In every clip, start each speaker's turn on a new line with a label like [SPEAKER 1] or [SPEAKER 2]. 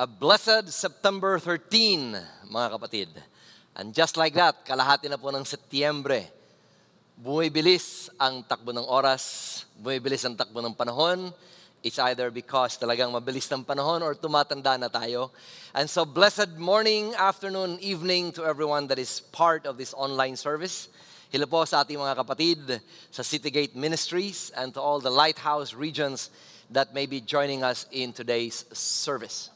[SPEAKER 1] A blessed September 13, mga kapatid. And just like that, kalahati na po ng Setyembre. Bumibilis ang takbo ng oras, bumibilis ang takbo ng panahon. It's either because talagang mabilis ng panahon or tumatanda na tayo. And so, blessed morning, afternoon, evening to everyone that is part of this online service. Hello po sa ating mga kapatid sa Citygate Ministries and to all the Lighthouse regions that may be joining us in today's service.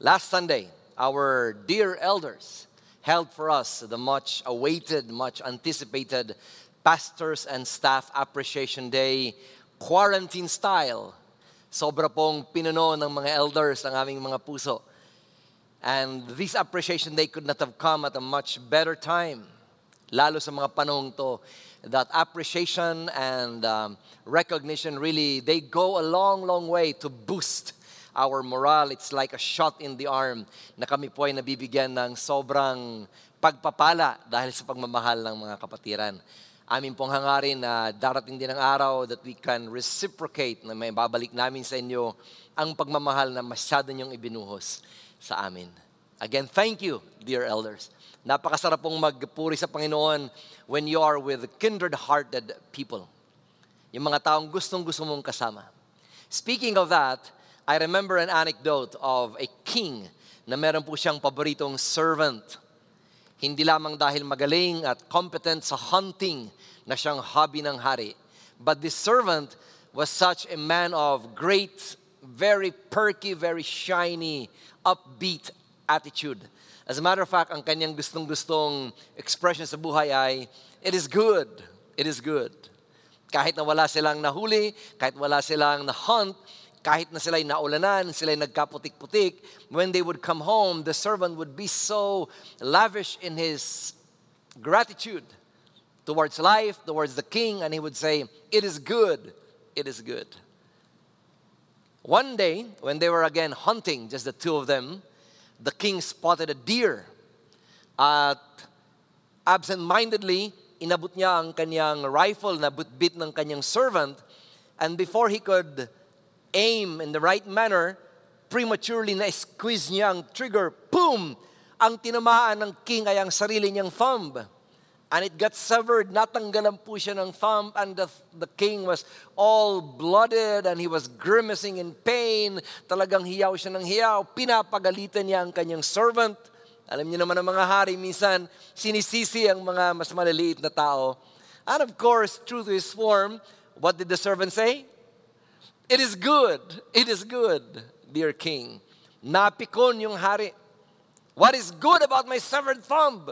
[SPEAKER 1] Last Sunday, our dear elders held for us the much awaited, much anticipated Pastors and Staff Appreciation Day quarantine style. Sobra pong pinuno ng mga elders ang aming mga puso. And this appreciation day could not have come at a much better time. Lalo sa mga panahong to, that appreciation and um, recognition really, they go a long, long way to boost our morale. It's like a shot in the arm na kami po ay nabibigyan ng sobrang pagpapala dahil sa pagmamahal ng mga kapatiran. Amin pong hangarin na darating din ang araw that we can reciprocate na may babalik namin sa inyo ang pagmamahal na masyado niyong ibinuhos sa amin. Again, thank you, dear elders. Napakasarap pong magpuri sa Panginoon when you are with kindred-hearted people. Yung mga taong gustong-gusto mong kasama. Speaking of that, I remember an anecdote of a king na meron po siyang paboritong servant. Hindi lamang dahil magaling at competent sa hunting na siyang hobby ng hari. But this servant was such a man of great, very perky, very shiny, upbeat attitude. As a matter of fact, ang kanyang gustong-gustong expression sa buhay ay, it is good, it is good. Kahit na wala silang nahuli, kahit wala silang na-hunt, kahit na sila'y naulanan, sila'y nagkaputik-putik, when they would come home, the servant would be so lavish in his gratitude towards life, towards the king, and he would say, It is good, it is good. One day, when they were again hunting, just the two of them, the king spotted a deer. At absent-mindedly, inabot niya ang kanyang rifle na bit ng kanyang servant, and before he could aim in the right manner, prematurely na-squeeze niya ang trigger, boom! Ang tinamaan ng king ay ang sarili niyang thumb. And it got severed, natanggalan po siya ng thumb, and the, the king was all blooded, and he was grimacing in pain. Talagang hiyaw siya ng hiyaw. Pinapagalitan niya ang kanyang servant. Alam niyo naman ang mga hari, minsan sinisisi ang mga mas maliliit na tao. And of course, true to his form, what did the servant say? It is good. It is good, dear king. Napikon yung hari. What is good about my severed thumb?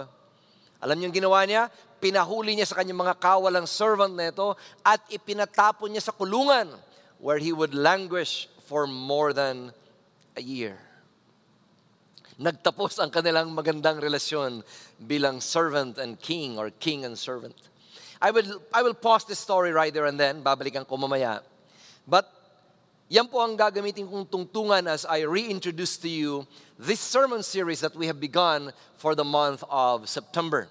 [SPEAKER 1] Alam niyo yung ginawa niya? Pinahuli niya sa kanyang mga kawalang servant na ito at ipinatapon niya sa kulungan where he would languish for more than a year. Nagtapos ang kanilang magandang relasyon bilang servant and king or king and servant. I will, I will pause this story right there and then. Babalikan ko mamaya. But yan po ang gagamitin kong tungtungan as I reintroduce to you this sermon series that we have begun for the month of September.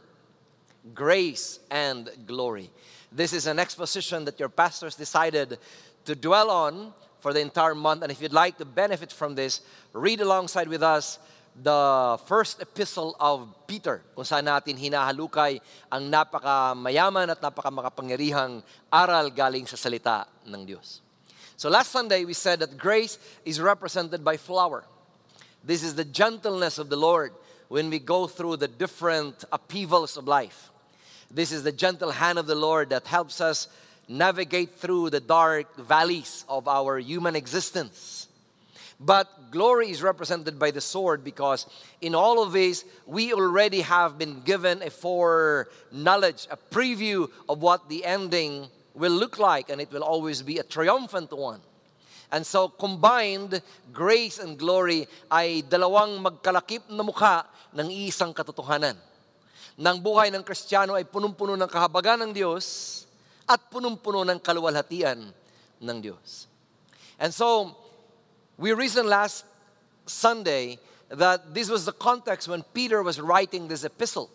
[SPEAKER 1] Grace and Glory. This is an exposition that your pastors decided to dwell on for the entire month. And if you'd like to benefit from this, read alongside with us the first epistle of Peter, kung saan natin hinahalukay ang napakamayaman at napakamakapangyarihang aral galing sa salita ng Diyos. So last Sunday we said that grace is represented by flower. This is the gentleness of the Lord when we go through the different upheavals of life. This is the gentle hand of the Lord that helps us navigate through the dark valleys of our human existence. But glory is represented by the sword because in all of this, we already have been given a foreknowledge, a preview of what the ending will look like, and it will always be a triumphant one. And so, combined, grace and glory ay dalawang magkalakip na mukha ng isang katotohanan. Nang buhay ng Kristiyano ay punong-puno ng kahabagan ng Diyos at punong-puno ng kaluwalhatian ng Diyos. And so, we reasoned last Sunday that this was the context when Peter was writing this epistle.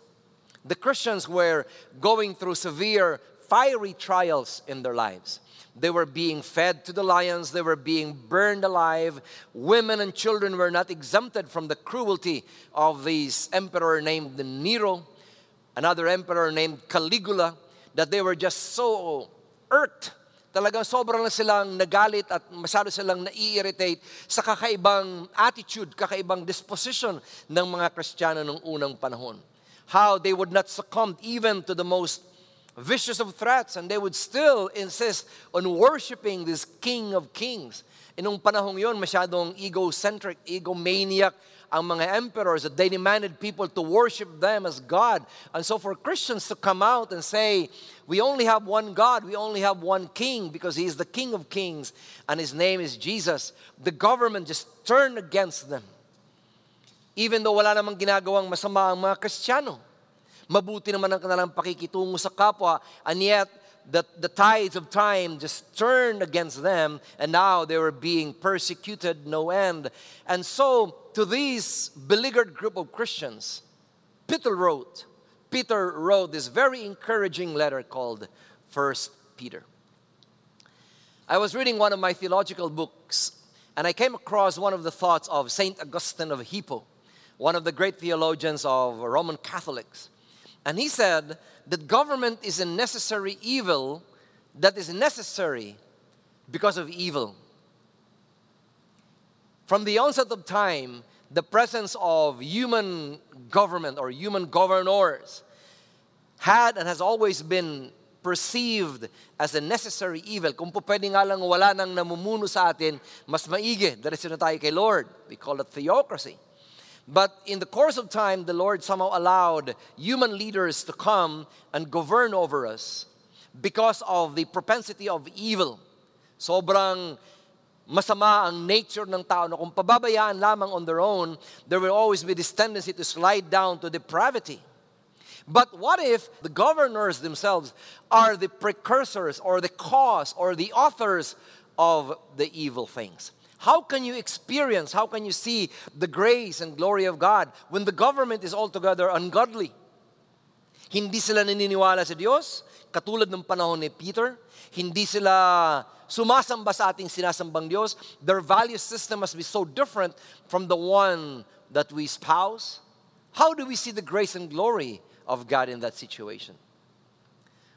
[SPEAKER 1] The Christians were going through severe fiery trials in their lives. They were being fed to the lions, they were being burned alive. Women and children were not exempted from the cruelty of this emperor named Nero, another emperor named Caligula, that they were just so irked talagang sobrang silang nagalit at masyado silang nai-irritate sa kakaibang attitude, kakaibang disposition ng mga Kristiyano nung unang panahon. How they would not succumb even to the most vicious of threats and they would still insist on worshiping this King of Kings. Inong panahong yon masyadong egocentric, egomaniac ang mga emperors that they demanded people to worship them as God. And so for Christians to come out and say, we only have one God, we only have one king because he is the King of Kings and his name is Jesus, the government just turned against them. Even though wala namang ginagawang masama ang mga Kristiyano. Mabuti naman ang kanilang pakikitungo sa kapwa and yet the, the tides of time just turned against them, and now they were being persecuted no end. And so, to these beleaguered group of Christians, Peter wrote, Peter wrote this very encouraging letter called First Peter. I was reading one of my theological books, and I came across one of the thoughts of Saint Augustine of Hippo, one of the great theologians of Roman Catholics. And he said that government is a necessary evil that is necessary because of evil. From the onset of time, the presence of human government or human governors had and has always been perceived as a necessary evil. Kung po pwede nga lang wala nang namumuno sa atin, mas maigi. Diretso na tayo kay Lord. We call it theocracy. But in the course of time, the Lord somehow allowed human leaders to come and govern over us because of the propensity of evil. Sobrang masama ang nature ng tao na kung pababayaan lamang on their own, there will always be this tendency to slide down to depravity. But what if the governors themselves are the precursors or the cause or the authors of the evil things? How can you experience, how can you see the grace and glory of God when the government is altogether ungodly? Hindi sila naniniwala sa Diyos, katulad ng panahon ni Peter. Hindi sila sumasamba sa ating sinasambang Diyos. Their value system must be so different from the one that we espouse. How do we see the grace and glory of God in that situation?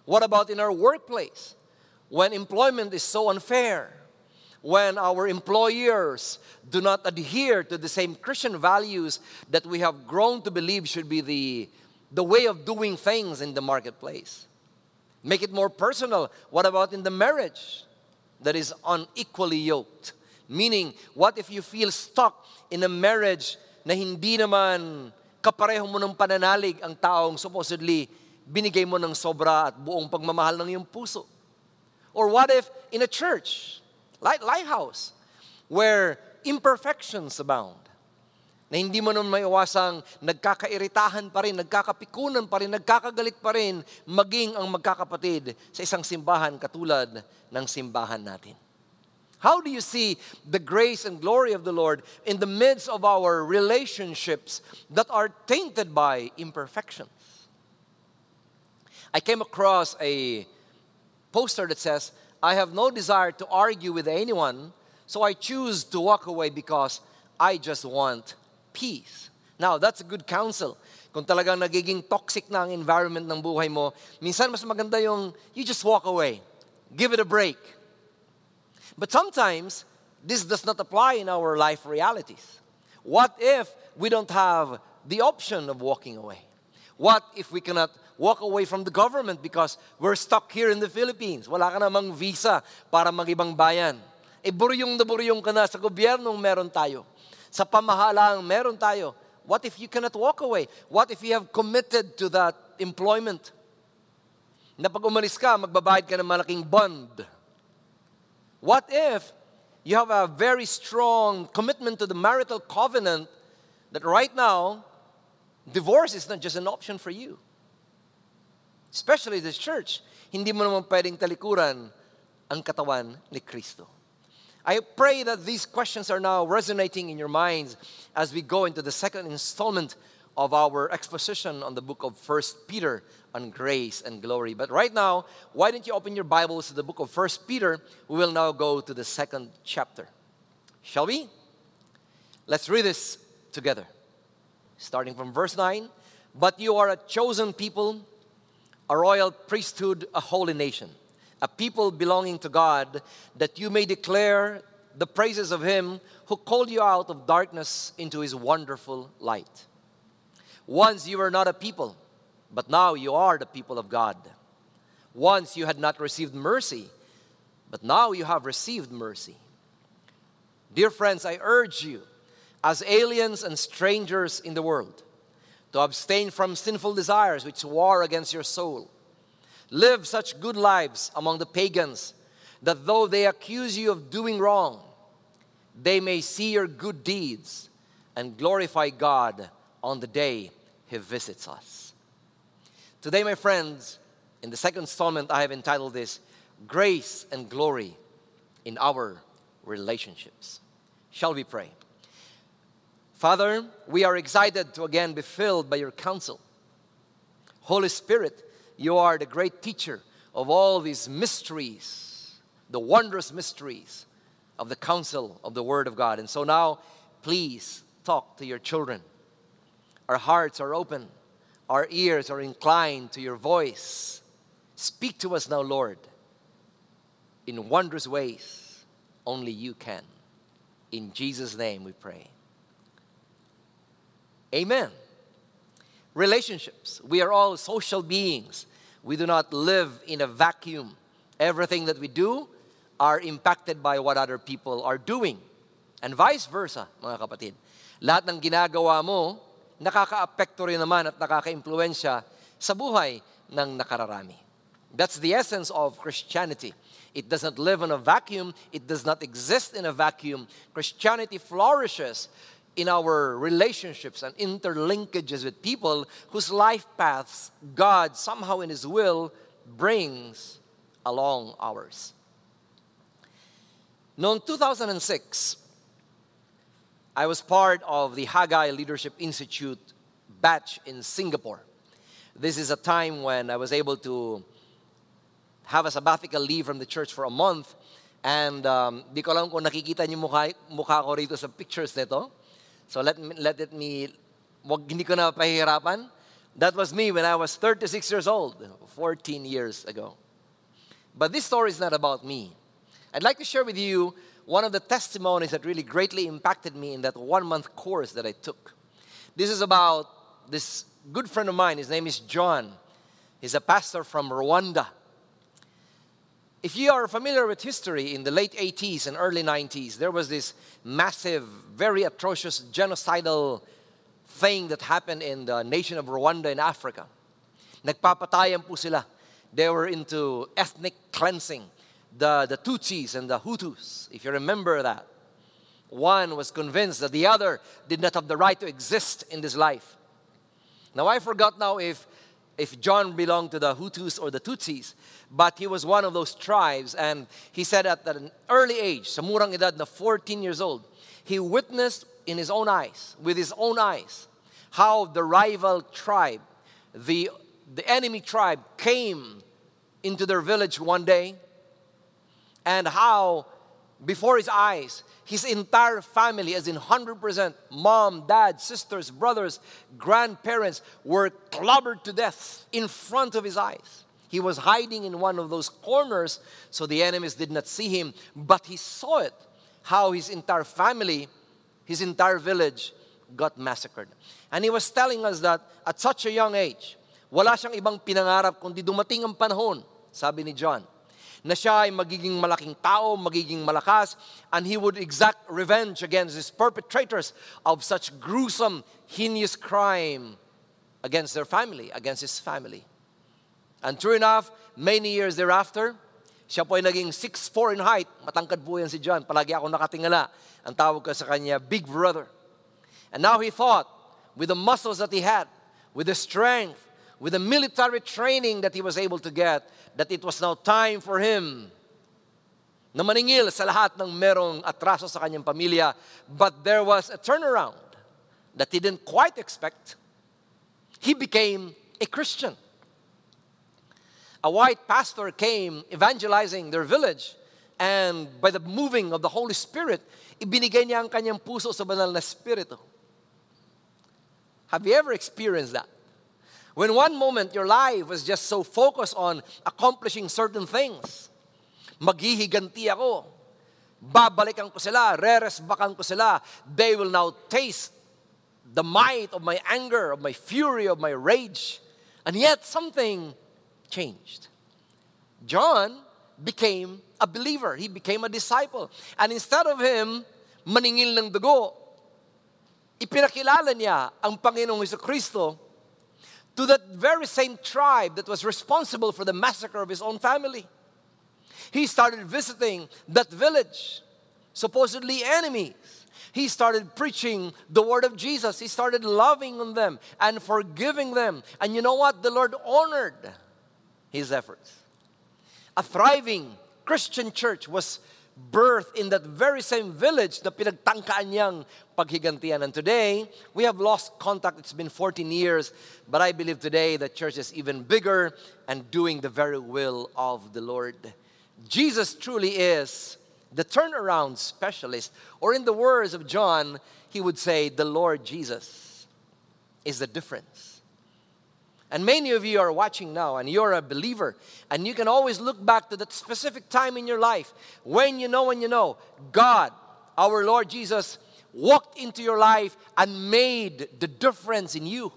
[SPEAKER 1] What about in our workplace? When employment is so unfair, when our employers do not adhere to the same Christian values that we have grown to believe should be the, the way of doing things in the marketplace. Make it more personal. What about in the marriage that is unequally yoked? Meaning, what if you feel stuck in a marriage na hindi naman kapareho mo ng pananalig ang taong supposedly binigay mo ng sobra at buong pagmamahal ng iyong puso? Or what if in a church, lighthouse, where imperfections abound. Na hindi mo naman maiwasang nagkakairitahan pa rin, nagkakapikunan pa rin, nagkakagalit pa rin, maging ang magkakapatid sa isang simbahan katulad ng simbahan natin. How do you see the grace and glory of the Lord in the midst of our relationships that are tainted by imperfections? I came across a poster that says, I have no desire to argue with anyone, so I choose to walk away because I just want peace. Now, that's a good counsel. Kung talagang nagiging toxic na ang environment ng buhay mo, minsan mas maganda yung you just walk away. Give it a break. But sometimes, this does not apply in our life realities. What if we don't have the option of walking away? What if we cannot walk away from the government because we're stuck here in the Philippines. Wala ka namang visa para mag-ibang bayan. E buryong na buryong ka na sa gobyernong meron tayo. Sa pamahalang meron tayo. What if you cannot walk away? What if you have committed to that employment? Na pag umalis ka, magbabayad ka ng malaking bond. What if you have a very strong commitment to the marital covenant that right now, divorce is not just an option for you especially this church, hindi mo naman pwedeng talikuran ang katawan ni Kristo. I pray that these questions are now resonating in your minds as we go into the second installment of our exposition on the book of First Peter on grace and glory. But right now, why don't you open your Bibles to the book of First Peter? We will now go to the second chapter. Shall we? Let's read this together. Starting from verse 9. But you are a chosen people, a royal priesthood, a holy nation, a people belonging to God, that you may declare the praises of Him who called you out of darkness into His wonderful light. Once you were not a people, but now you are the people of God. Once you had not received mercy, but now you have received mercy. Dear friends, I urge you, as aliens and strangers in the world, to abstain from sinful desires which war against your soul. Live such good lives among the pagans that though they accuse you of doing wrong, they may see your good deeds and glorify God on the day He visits us. Today, my friends, in the second installment, I have entitled this Grace and Glory in Our Relationships. Shall we pray? Father, we are excited to again be filled by your counsel. Holy Spirit, you are the great teacher of all these mysteries, the wondrous mysteries of the counsel of the Word of God. And so now, please talk to your children. Our hearts are open, our ears are inclined to your voice. Speak to us now, Lord, in wondrous ways only you can. In Jesus' name we pray. Amen. Relationships. We are all social beings. We do not live in a vacuum. Everything that we do are impacted by what other people are doing. And vice versa, mga kapatid. Lahat ng ginagawa mo, nakaka-apekto rin naman at nakaka-impluensya sa buhay ng nakararami. That's the essence of Christianity. It doesn't live in a vacuum. It does not exist in a vacuum. Christianity flourishes in our relationships and interlinkages with people whose life paths God somehow in His will brings along ours. Now, in 2006, I was part of the Haggai Leadership Institute batch in Singapore. This is a time when I was able to have a sabbatical leave from the church for a month. And um, di ko alam kung nakikita niyo mukha, mukha ko rito sa pictures nito. So let me, let it me, wag, hindi ko na. That was me when I was 36 years old, 14 years ago. But this story is not about me. I'd like to share with you one of the testimonies that really greatly impacted me in that one month course that I took. This is about this good friend of mine. His name is John. He's a pastor from Rwanda. If you are familiar with history, in the late 80s and early 90s, there was this massive, very atrocious genocidal thing that happened in the nation of Rwanda in Africa. Nagpapatayan po sila. They were into ethnic cleansing the, the Tutsis and the Hutus, if you remember that. One was convinced that the other did not have the right to exist in this life. Now, I forgot now if, if John belonged to the Hutus or the Tutsis, but he was one of those tribes. And he said at an early age, sa murang edad na 14 years old, he witnessed in his own eyes, with his own eyes, how the rival tribe, the, the enemy tribe, came into their village one day and how before his eyes, his entire family, as in 100%, mom, dad, sisters, brothers, grandparents, were clobbered to death in front of his eyes. He was hiding in one of those corners so the enemies did not see him, but he saw it how his entire family, his entire village got massacred. And he was telling us that at such a young age, wala siyang ibang pinangarap kundi dumating ang panahon, sabi ni John, na siya ay magiging malaking tao, magiging malakas, and he would exact revenge against his perpetrators of such gruesome, heinous crime against their family, against his family. And true enough, many years thereafter, siya po ay naging 6'4 in height. Matangkad po yan si John. Palagi ako nakatingala. Ang tawag ko sa kanya, Big Brother. And now he thought, with the muscles that he had, with the strength, with the military training that he was able to get, that it was now time for him na maningil sa lahat ng merong atraso sa kanyang pamilya. But there was a turnaround that he didn't quite expect. he became a Christian. A white pastor came evangelizing their village, and by the moving of the Holy Spirit, ibinigay niya ang kanyang puso sa banal na spirito. Have you ever experienced that? When one moment your life was just so focused on accomplishing certain things, maghihiganti ako, babalikan ko sila, reresbakan ko sila, they will now taste the might of my anger, of my fury, of my rage. And yet something changed. John became a believer. He became a disciple. And instead of him maningil ng dugo, ipinakilala niya ang Panginoong Hesus Kristo to that very same tribe that was responsible for the massacre of his own family. He started visiting that village, supposedly enemies. He started preaching the word of Jesus. He started loving on them and forgiving them. And you know what? The Lord honored his efforts. A thriving Christian church was birthed in that very same village na pinagtangkaan niyang paghigantian. And today, we have lost contact. It's been 14 years, but I believe today the church is even bigger and doing the very will of the Lord. Jesus truly is the turnaround specialist. Or in the words of John, he would say, the Lord Jesus is the difference. And many of you are watching now and you're a believer. And you can always look back to that specific time in your life when you know when you know God, our Lord Jesus, walked into your life and made the difference in you.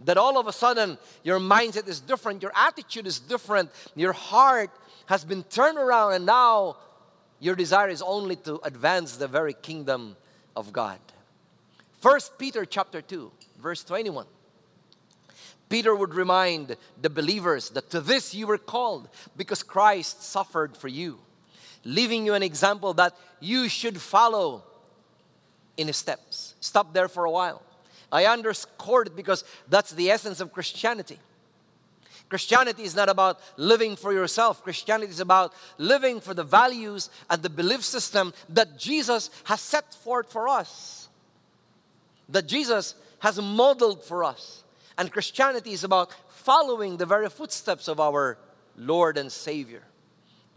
[SPEAKER 1] That all of a sudden your mindset is different, your attitude is different, your heart has been turned around, and now your desire is only to advance the very kingdom of God. First Peter chapter 2, verse 21. Peter would remind the believers that to this you were called because Christ suffered for you, leaving you an example that you should follow in his steps. Stop there for a while. I underscored it because that's the essence of Christianity. Christianity is not about living for yourself. Christianity is about living for the values and the belief system that Jesus has set forth for us, that Jesus has modeled for us. And Christianity is about following the very footsteps of our Lord and Savior.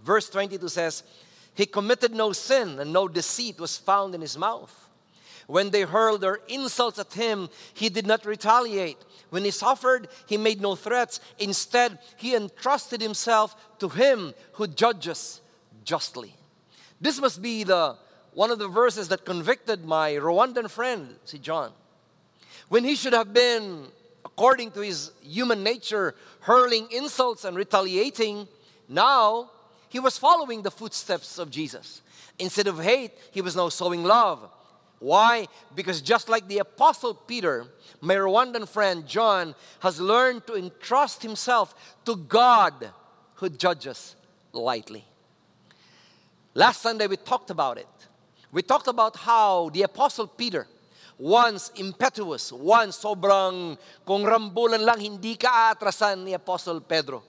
[SPEAKER 1] Verse 22 says, He committed no sin and no deceit was found in his mouth. When they hurled their insults at him, he did not retaliate. When he suffered, he made no threats. Instead, he entrusted himself to him who judges justly. This must be the one of the verses that convicted my Rwandan friend, see John. When he should have been according to his human nature, hurling insults and retaliating, now he was following the footsteps of Jesus. Instead of hate, he was now sowing love. Why? Because just like the Apostle Peter, my Rwandan friend John has learned to entrust himself to God who judges lightly. Last Sunday we talked about it. We talked about how the Apostle Peter once impetuous, once sobrang, kung rambulan lang, hindi ka atrasan ni Apostle Pedro.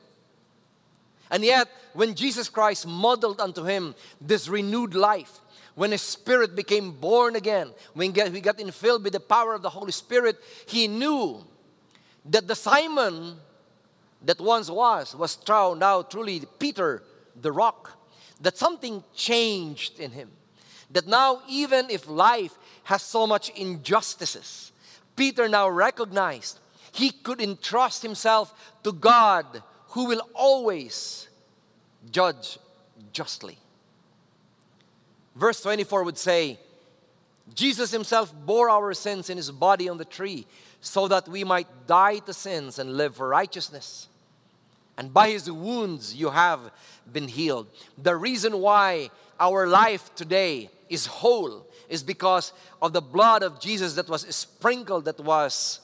[SPEAKER 1] And yet, when Jesus Christ modeled unto him this renewed life, when his spirit became born again, when he got infilled with the power of the Holy Spirit, he knew that the Simon that once was, was now truly Peter, the rock. That something changed in him. That now, even if life has so much injustices. Peter now recognized he could entrust himself to God who will always judge justly. Verse 24 would say, Jesus himself bore our sins in his body on the tree so that we might die to sins and live for righteousness. And by his wounds you have been healed. The reason why our life today is whole is because of the blood of Jesus that was sprinkled, that was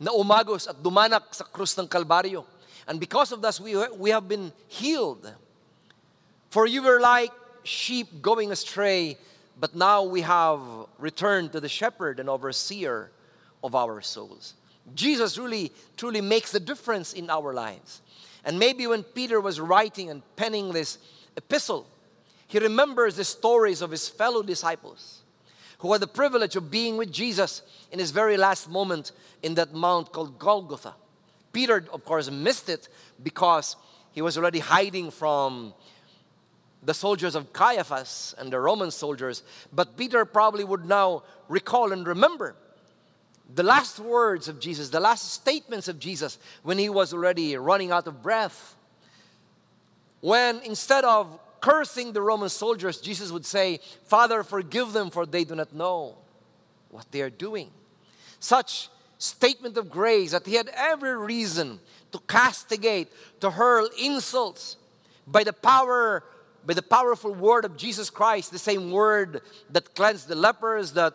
[SPEAKER 1] naumagos at dumanak sa krus ng Kalbaryo. And because of this, we, we have been healed. For you were like sheep going astray, but now we have returned to the shepherd and overseer of our souls. Jesus really, truly makes the difference in our lives. And maybe when Peter was writing and penning this epistle, he remembers the stories of his fellow disciples who had the privilege of being with Jesus in his very last moment in that mount called Golgotha. Peter, of course, missed it because he was already hiding from the soldiers of Caiaphas and the Roman soldiers. But Peter probably would now recall and remember the last words of Jesus, the last statements of Jesus when he was already running out of breath. When instead of cursing the Roman soldiers, Jesus would say, Father, forgive them, for they do not know what they are doing. Such statement of grace that he had every reason to castigate, to hurl insults by the power, by the powerful word of Jesus Christ, the same word that cleansed the lepers, that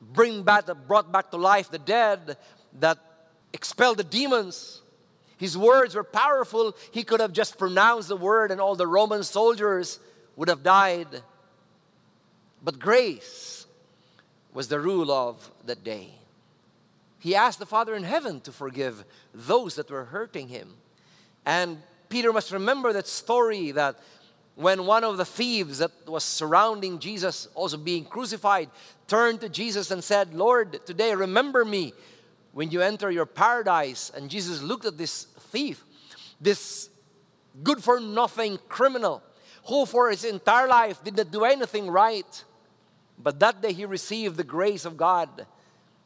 [SPEAKER 1] bring back, that brought back to life the dead, that expelled the demons. His words were powerful. He could have just pronounced the word and all the Roman soldiers would have died. But grace was the rule of that day. He asked the Father in heaven to forgive those that were hurting him. And Peter must remember that story that when one of the thieves that was surrounding Jesus, also being crucified, turned to Jesus and said, Lord, today remember me when you enter your paradise. And Jesus looked at this thief, this good for nothing criminal, who for his entire life did not do anything right. But that day he received the grace of God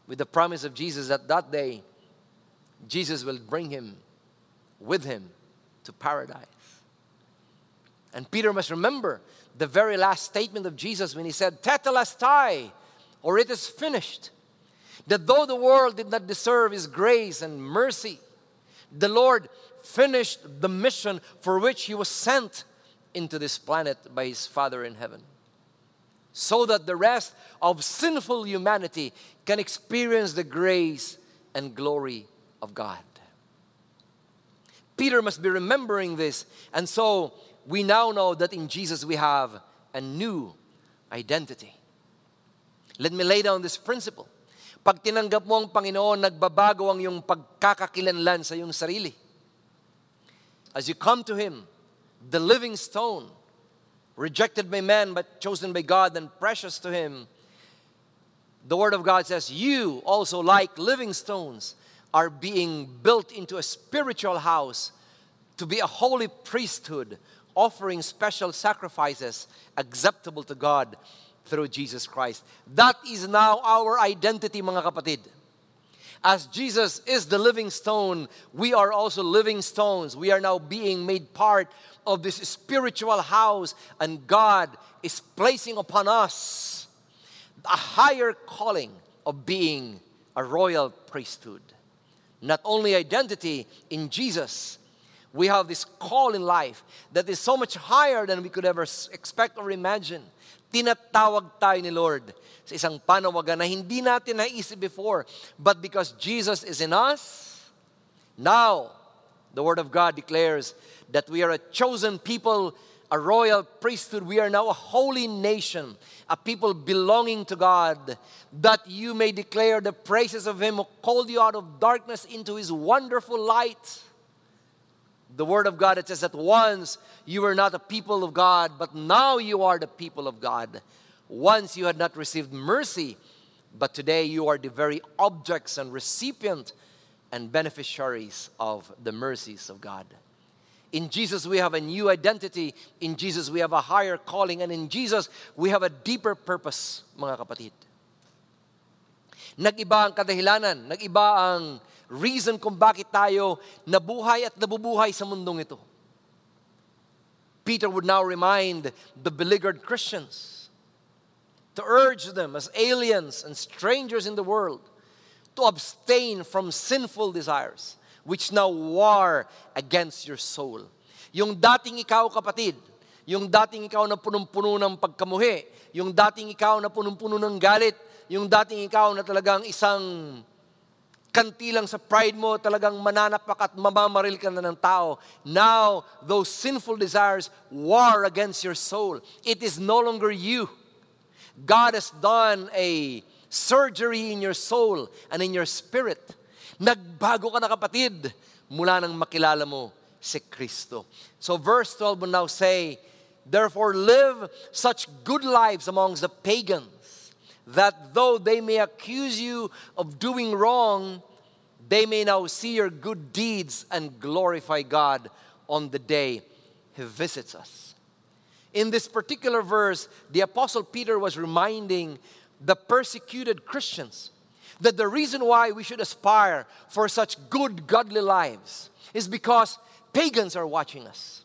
[SPEAKER 1] with the promise of Jesus that that day Jesus will bring him with him to paradise. And Peter must remember the very last statement of Jesus when he said, Tetelestai, or it is finished that though the world did not deserve His grace and mercy, the Lord finished the mission for which He was sent into this planet by His Father in heaven. So that the rest of sinful humanity can experience the grace and glory of God. Peter must be remembering this, and so we now know that in Jesus we have a new identity. Let me lay down this principle. Pag tinanggap mo ang Panginoon, nagbabago ang iyong pagkakakilanlan sa iyong sarili. As you come to Him, the living stone, rejected by man but chosen by God and precious to Him, the Word of God says, You also, like living stones, are being built into a spiritual house to be a holy priesthood, offering special sacrifices acceptable to God through Jesus Christ. That is now our identity, mga kapatid. As Jesus is the living stone, we are also living stones. We are now being made part of this spiritual house, and God is placing upon us a higher calling of being a royal priesthood. Not only identity in Jesus, we have this call in life that is so much higher than we could ever expect or imagine tinatawag tayo ni Lord sa isang panawagan na hindi natin naisip before. But because Jesus is in us, now the Word of God declares that we are a chosen people, a royal priesthood. We are now a holy nation, a people belonging to God, that you may declare the praises of Him who called you out of darkness into His wonderful light the Word of God, it says that once you were not a people of God, but now you are the people of God. Once you had not received mercy, but today you are the very objects and recipient and beneficiaries of the mercies of God. In Jesus, we have a new identity. In Jesus, we have a higher calling. And in Jesus, we have a deeper purpose, mga kapatid. Nag-iba ang kadahilanan, nag-iba ang reason kung bakit tayo nabuhay at nabubuhay sa mundong ito. Peter would now remind the beleaguered Christians to urge them as aliens and strangers in the world to abstain from sinful desires which now war against your soul. Yung dating ikaw kapatid, yung dating ikaw na punong-puno ng pagkamuhi, yung dating ikaw na punong-puno ng galit, yung dating ikaw na talagang isang kanti lang sa pride mo, talagang mananapak at mamamaril ka na ng tao. Now, those sinful desires war against your soul. It is no longer you. God has done a surgery in your soul and in your spirit. Nagbago ka na kapatid mula nang makilala mo si Kristo. So verse 12 will now say, Therefore live such good lives amongst the pagans that though they may accuse you of doing wrong, they may now see your good deeds and glorify God on the day He visits us. In this particular verse, the Apostle Peter was reminding the persecuted Christians that the reason why we should aspire for such good, godly lives is because pagans are watching us.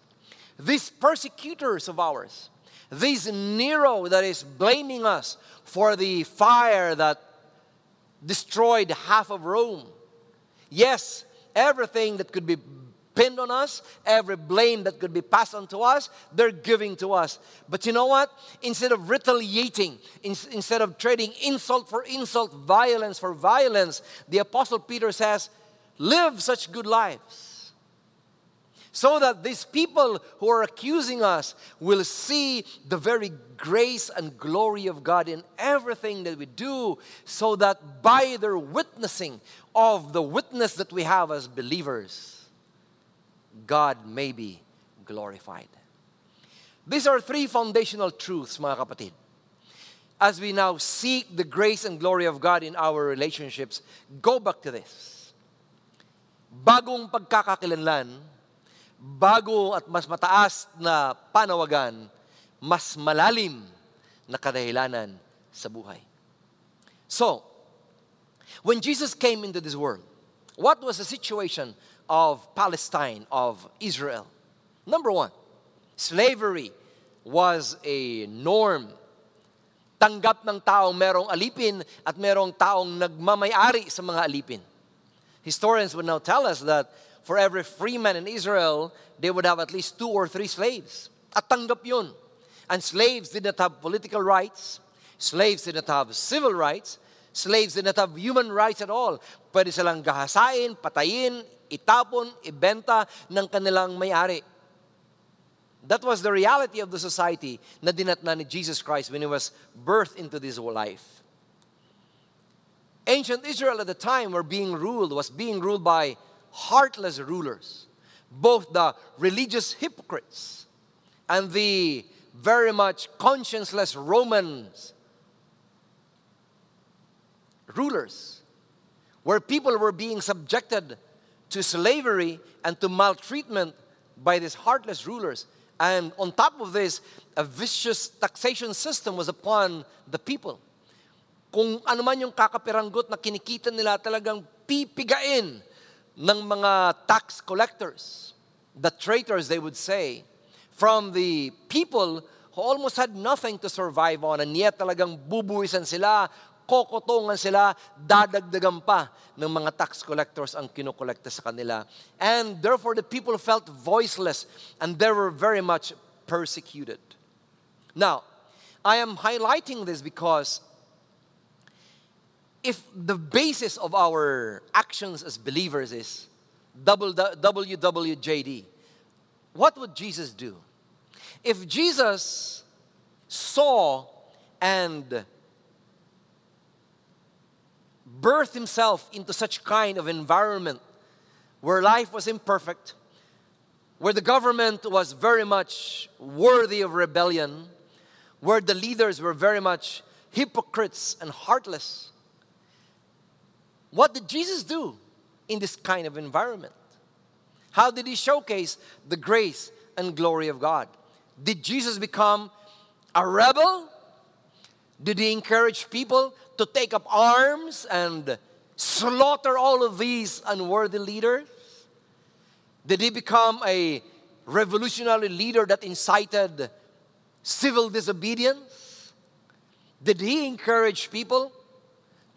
[SPEAKER 1] These persecutors of ours, this Nero that is blaming us for the fire that destroyed half of Rome. Yes, everything that could be pinned on us, every blame that could be passed on to us, they're giving to us. But you know what? Instead of retaliating, in, instead of trading insult for insult, violence for violence, the Apostle Peter says, live such good lives so that these people who are accusing us will see the very grace and glory of God in everything that we do, so that by their witnessing of the witness that we have as believers, God may be glorified. These are three foundational truths, mga kapatid. As we now seek the grace and glory of God in our relationships, go back to this. Bagong pagkakakilanlan, bago at mas mataas na panawagan, mas malalim na kadahilanan sa buhay. So, when Jesus came into this world, what was the situation of Palestine, of Israel? Number one, slavery was a norm. Tanggap ng taong merong alipin at merong taong nagmamayari sa mga alipin. Historians would now tell us that for every free man in Israel, they would have at least two or three slaves. At tanggap yun. And slaves did not have political rights. Slaves did not have civil rights. Slaves did not have human rights at all. Pwede silang gahasain, patayin, itapon, ibenta ng kanilang may-ari. That was the reality of the society na dinatna ni Jesus Christ when He was birthed into this life. Ancient Israel at the time were being ruled, was being ruled by heartless rulers, both the religious hypocrites and the very much conscienceless Romans rulers, where people were being subjected to slavery and to maltreatment by these heartless rulers. And on top of this, a vicious taxation system was upon the people. Kung ano man yung kakapiranggot na kinikita nila talagang pipigain ng mga tax collectors, the traitors, they would say, from the people who almost had nothing to survive on and yet talagang bubuwisan sila, kokotongan sila, dadagdagan pa ng mga tax collectors ang kinokolekta sa kanila. And therefore the people felt voiceless and they were very much persecuted. Now, I am highlighting this because if the basis of our actions as believers is WWJD, what would Jesus do? If Jesus saw and birthed himself into such kind of environment where life was imperfect, where the government was very much worthy of rebellion, where the leaders were very much hypocrites and heartless, what did Jesus do in this kind of environment? How did he showcase the grace and glory of God? Did Jesus become a rebel? Did he encourage people to take up arms and slaughter all of these unworthy leaders? Did he become a revolutionary leader that incited civil disobedience? Did he encourage people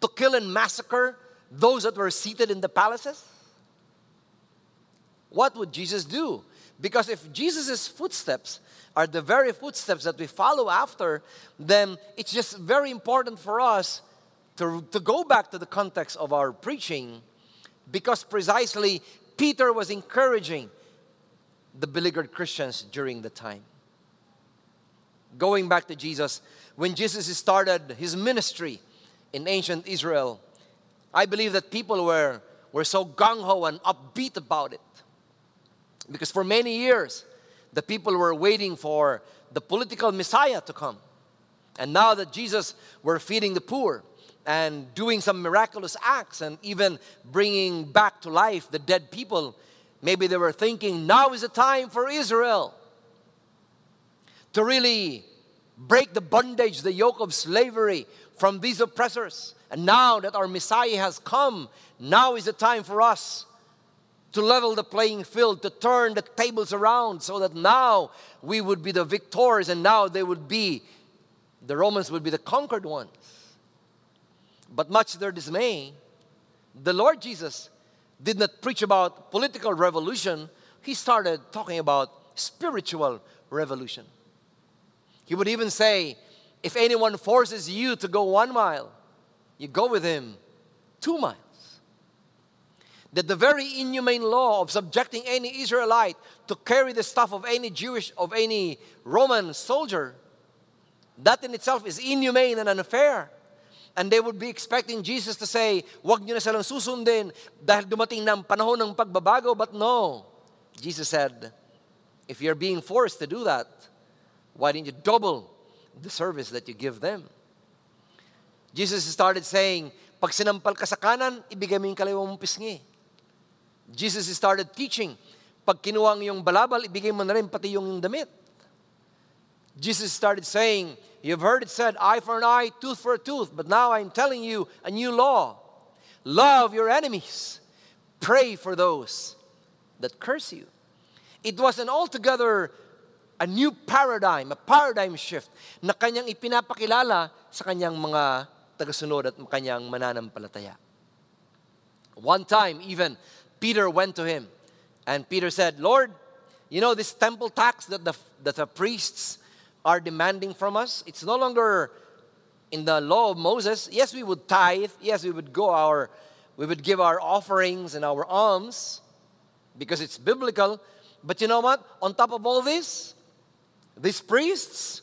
[SPEAKER 1] to kill and massacre those that were seated in the palaces? What would Jesus do? Because if Jesus' footsteps are the very footsteps that we follow after, then it's just very important for us to, to go back to the context of our preaching because precisely Peter was encouraging the beleaguered Christians during the time. Going back to Jesus, when Jesus started his ministry in ancient Israel, I believe that people were, were so gung ho and upbeat about it. Because for many years, the people were waiting for the political Messiah to come. And now that Jesus were feeding the poor and doing some miraculous acts and even bringing back to life the dead people, maybe they were thinking, now is the time for Israel to really break the bondage, the yoke of slavery from these oppressors. And now that our Messiah has come, now is the time for us to level the playing field, to turn the tables around so that now we would be the victors and now they would be, the Romans would be the conquered ones. But much to their dismay, the Lord Jesus did not preach about political revolution, he started talking about spiritual revolution. He would even say, if anyone forces you to go one mile, you go with him two miles that the very inhumane law of subjecting any Israelite to carry the stuff of any Jewish, of any Roman soldier, that in itself is inhumane and unfair. And they would be expecting Jesus to say, wag nyo na silang susundin dahil dumating na panahon ng pagbabago. But no, Jesus said, if you're being forced to do that, why didn't you double the service that you give them? Jesus started saying, pag sinampal ka sa kanan, ibigay mo yung kaliwa mong pisngi. Jesus started teaching, pag kinuha ang iyong balabal, ibigay mo na rin pati yung damit. Jesus started saying, You've heard it said, eye for an eye, tooth for a tooth, but now I'm telling you a new law. Love your enemies. Pray for those that curse you. It was an altogether a new paradigm, a paradigm shift na kanyang ipinapakilala sa kanyang mga tagasunod at kanyang mananampalataya. One time, even, Peter went to him and Peter said, Lord, you know this temple tax that the, that the priests are demanding from us? It's no longer in the law of Moses. Yes, we would tithe. Yes, we would go our, we would give our offerings and our alms because it's biblical. But you know what? On top of all this, these priests,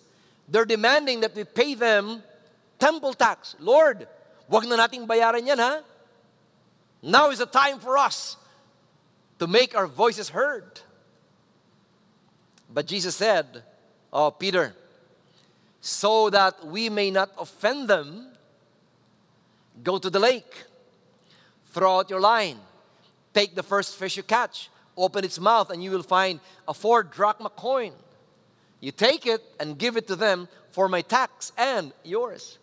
[SPEAKER 1] they're demanding that we pay them temple tax. Lord, wag na nating bayaran yan ha. Now is the time for us to make our voices heard. But Jesus said, Oh, Peter, so that we may not offend them, go to the lake, throw out your line, take the first fish you catch, open its mouth, and you will find a four drachma coin. You take it and give it to them for my tax and yours.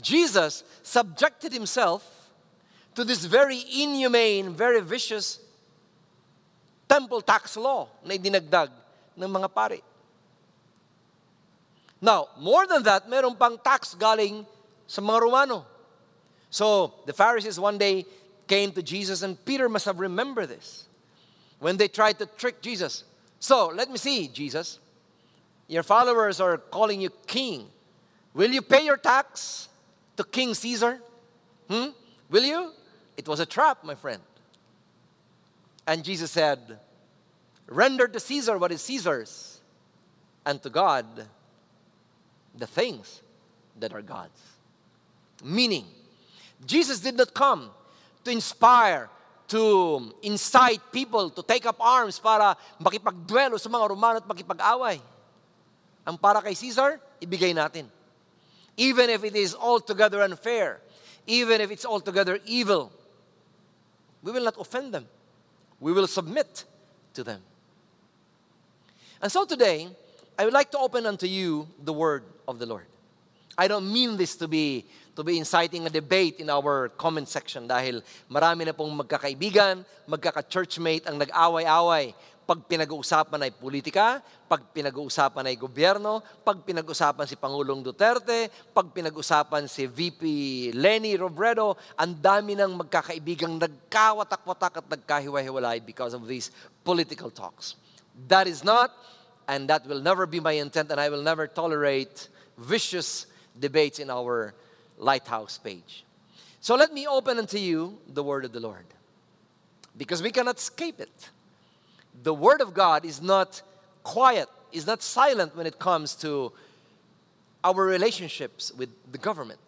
[SPEAKER 1] Jesus subjected himself to this very inhumane, very vicious temple tax law na idinagdag ng mga pari. Now, more than that, meron pang tax galing sa mga Romano. So, the Pharisees one day came to Jesus, and Peter must have remembered this when they tried to trick Jesus. So, let me see, Jesus. Your followers are calling you king. Will you pay your tax to King Caesar? Hmm? Will you? It was a trap, my friend. And Jesus said, Render to Caesar what is Caesar's, and to God the things that are God's. Meaning, Jesus did not come to inspire, to incite people to take up arms para makipagduelo sa mga Romano at makipag-away. Ang para kay Caesar, ibigay natin. Even if it is altogether unfair, even if it's altogether evil, we will not offend them. We will submit to them. And so today, I would like to open unto you the word of the Lord. I don't mean this to be to be inciting a debate in our comment section dahil marami na pong magkakaibigan, magkaka-churchmate ang nag-away-away pag pinag-uusapan ay politika, pag pinag-uusapan ay gobyerno, pag pinag-uusapan si Pangulong Duterte, pag pinag-uusapan si VP Lenny Robredo, ang dami ng magkakaibigang nagkawatak-watak at nagkahiwa-hiwalay because of these political talks. That is not, and that will never be my intent, and I will never tolerate vicious debates in our lighthouse page. So let me open unto you the word of the Lord. Because we cannot escape it. The word of God is not quiet, is not silent when it comes to our relationships with the government.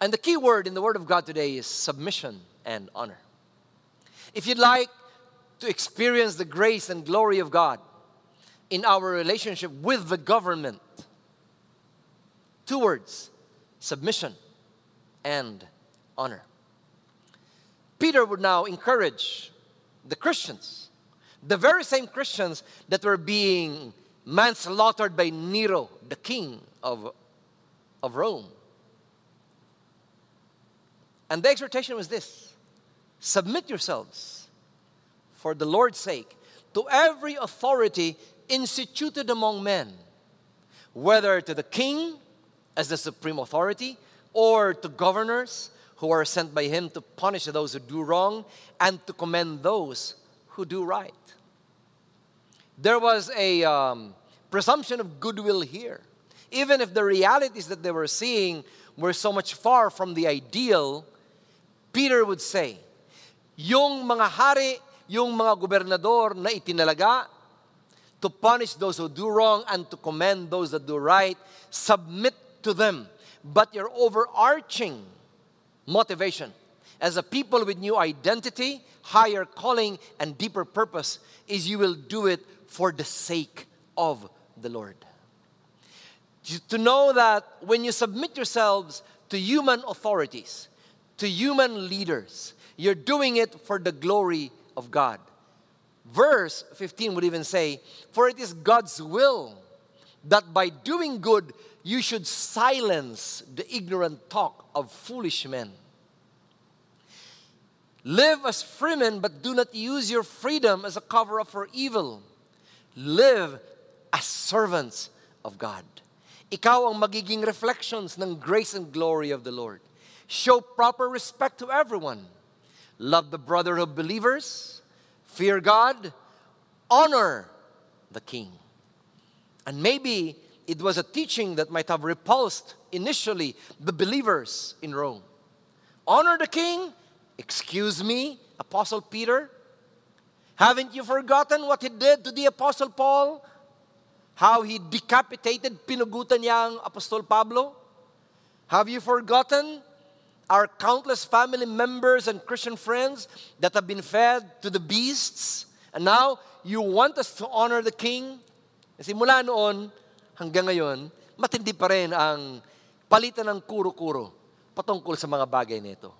[SPEAKER 1] And the key word in the word of God today is submission and honor. If you'd like to experience the grace and glory of God in our relationship with the government, Two words submission and honor. Peter would now encourage the Christians, the very same Christians that were being manslaughtered by Nero, the king of, of Rome. And the exhortation was this Submit yourselves for the Lord's sake to every authority instituted among men, whether to the king as the supreme authority or to governors who are sent by him to punish those who do wrong and to commend those who do right. There was a um, presumption of goodwill here. Even if the realities that they were seeing were so much far from the ideal, Peter would say, yung mga hari, yung mga gobernador na itinalaga to punish those who do wrong and to commend those that do right, submit to them. But your overarching motivation as a people with new identity, higher calling, and deeper purpose is you will do it for the sake of the Lord. To know that when you submit yourselves to human authorities, to human leaders. You're doing it for the glory of God. Verse 15 would even say, For it is God's will that by doing good you should silence the ignorant talk of foolish men. Live as freemen, but do not use your freedom as a cover up for evil. Live as servants of God. Ikaw ang magiging reflections ng grace and glory of the Lord. Show proper respect to everyone. Love the brotherhood of believers. Fear God. Honor the king. And maybe it was a teaching that might have repulsed initially the believers in Rome. Honor the king? Excuse me, Apostle Peter? Haven't you forgotten what he did to the Apostle Paul? How he decapitated, pinugutan niya ang Apostol Pablo? Have you forgotten our countless family members and Christian friends that have been fed to the beasts. And now, you want us to honor the king? Kasi mula noon hanggang ngayon, matindi pa rin ang palitan ng kuro-kuro patungkol sa mga bagay nito.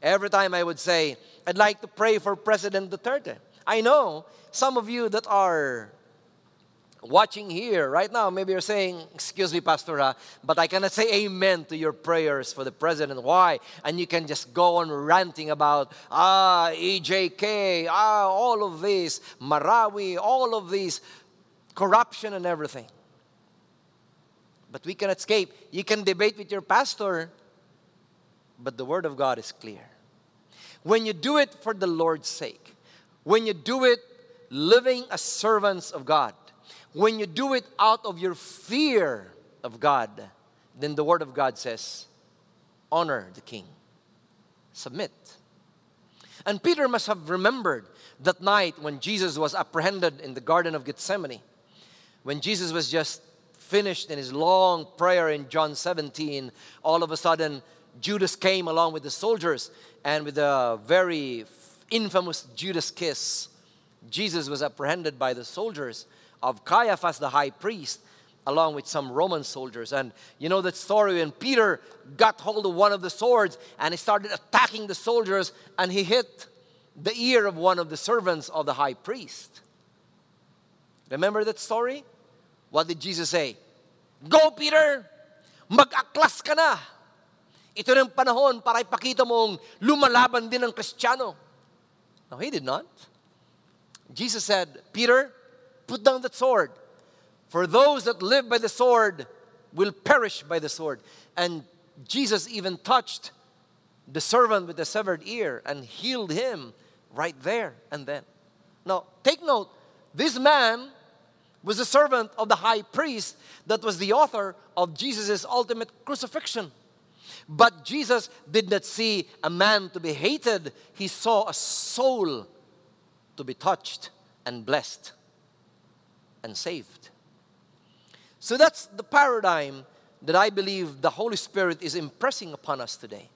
[SPEAKER 1] Every time I would say, I'd like to pray for President Duterte. I know some of you that are watching here right now, maybe you're saying, Excuse me, Pastor, but I cannot say amen to your prayers for the president. Why? And you can just go on ranting about, ah, EJK, ah, all of this, Marawi, all of this corruption and everything. But we can escape. You can debate with your pastor, but the Word of God is clear. When you do it for the Lord's sake, when you do it living as servants of God, when you do it out of your fear of God, then the Word of God says, honor the king, submit. And Peter must have remembered that night when Jesus was apprehended in the Garden of Gethsemane, when Jesus was just finished in his long prayer in John 17, all of a sudden Judas came along with the soldiers, and with a very infamous Judas kiss, Jesus was apprehended by the soldiers of Caiaphas the high priest along with some Roman soldiers. And you know that story when Peter got hold of one of the swords and he started attacking the soldiers and he hit the ear of one of the servants of the high priest. Remember that story? What did Jesus say? Go, Peter! Mag-aklas ka na! Ito ng panahon para ipakita mong lumalaban din ang Kristiyano. No, he did not. Jesus said, Peter, Put down the sword. For those that live by the sword will perish by the sword. And Jesus even touched the servant with the severed ear and healed him right there and then. Now, take note, this man was a servant of the high priest that was the author of Jesus' ultimate crucifixion. But Jesus did not see a man to be hated, he saw a soul to be touched and blessed and saved. So that's the paradigm that I believe the Holy Spirit is impressing upon us today.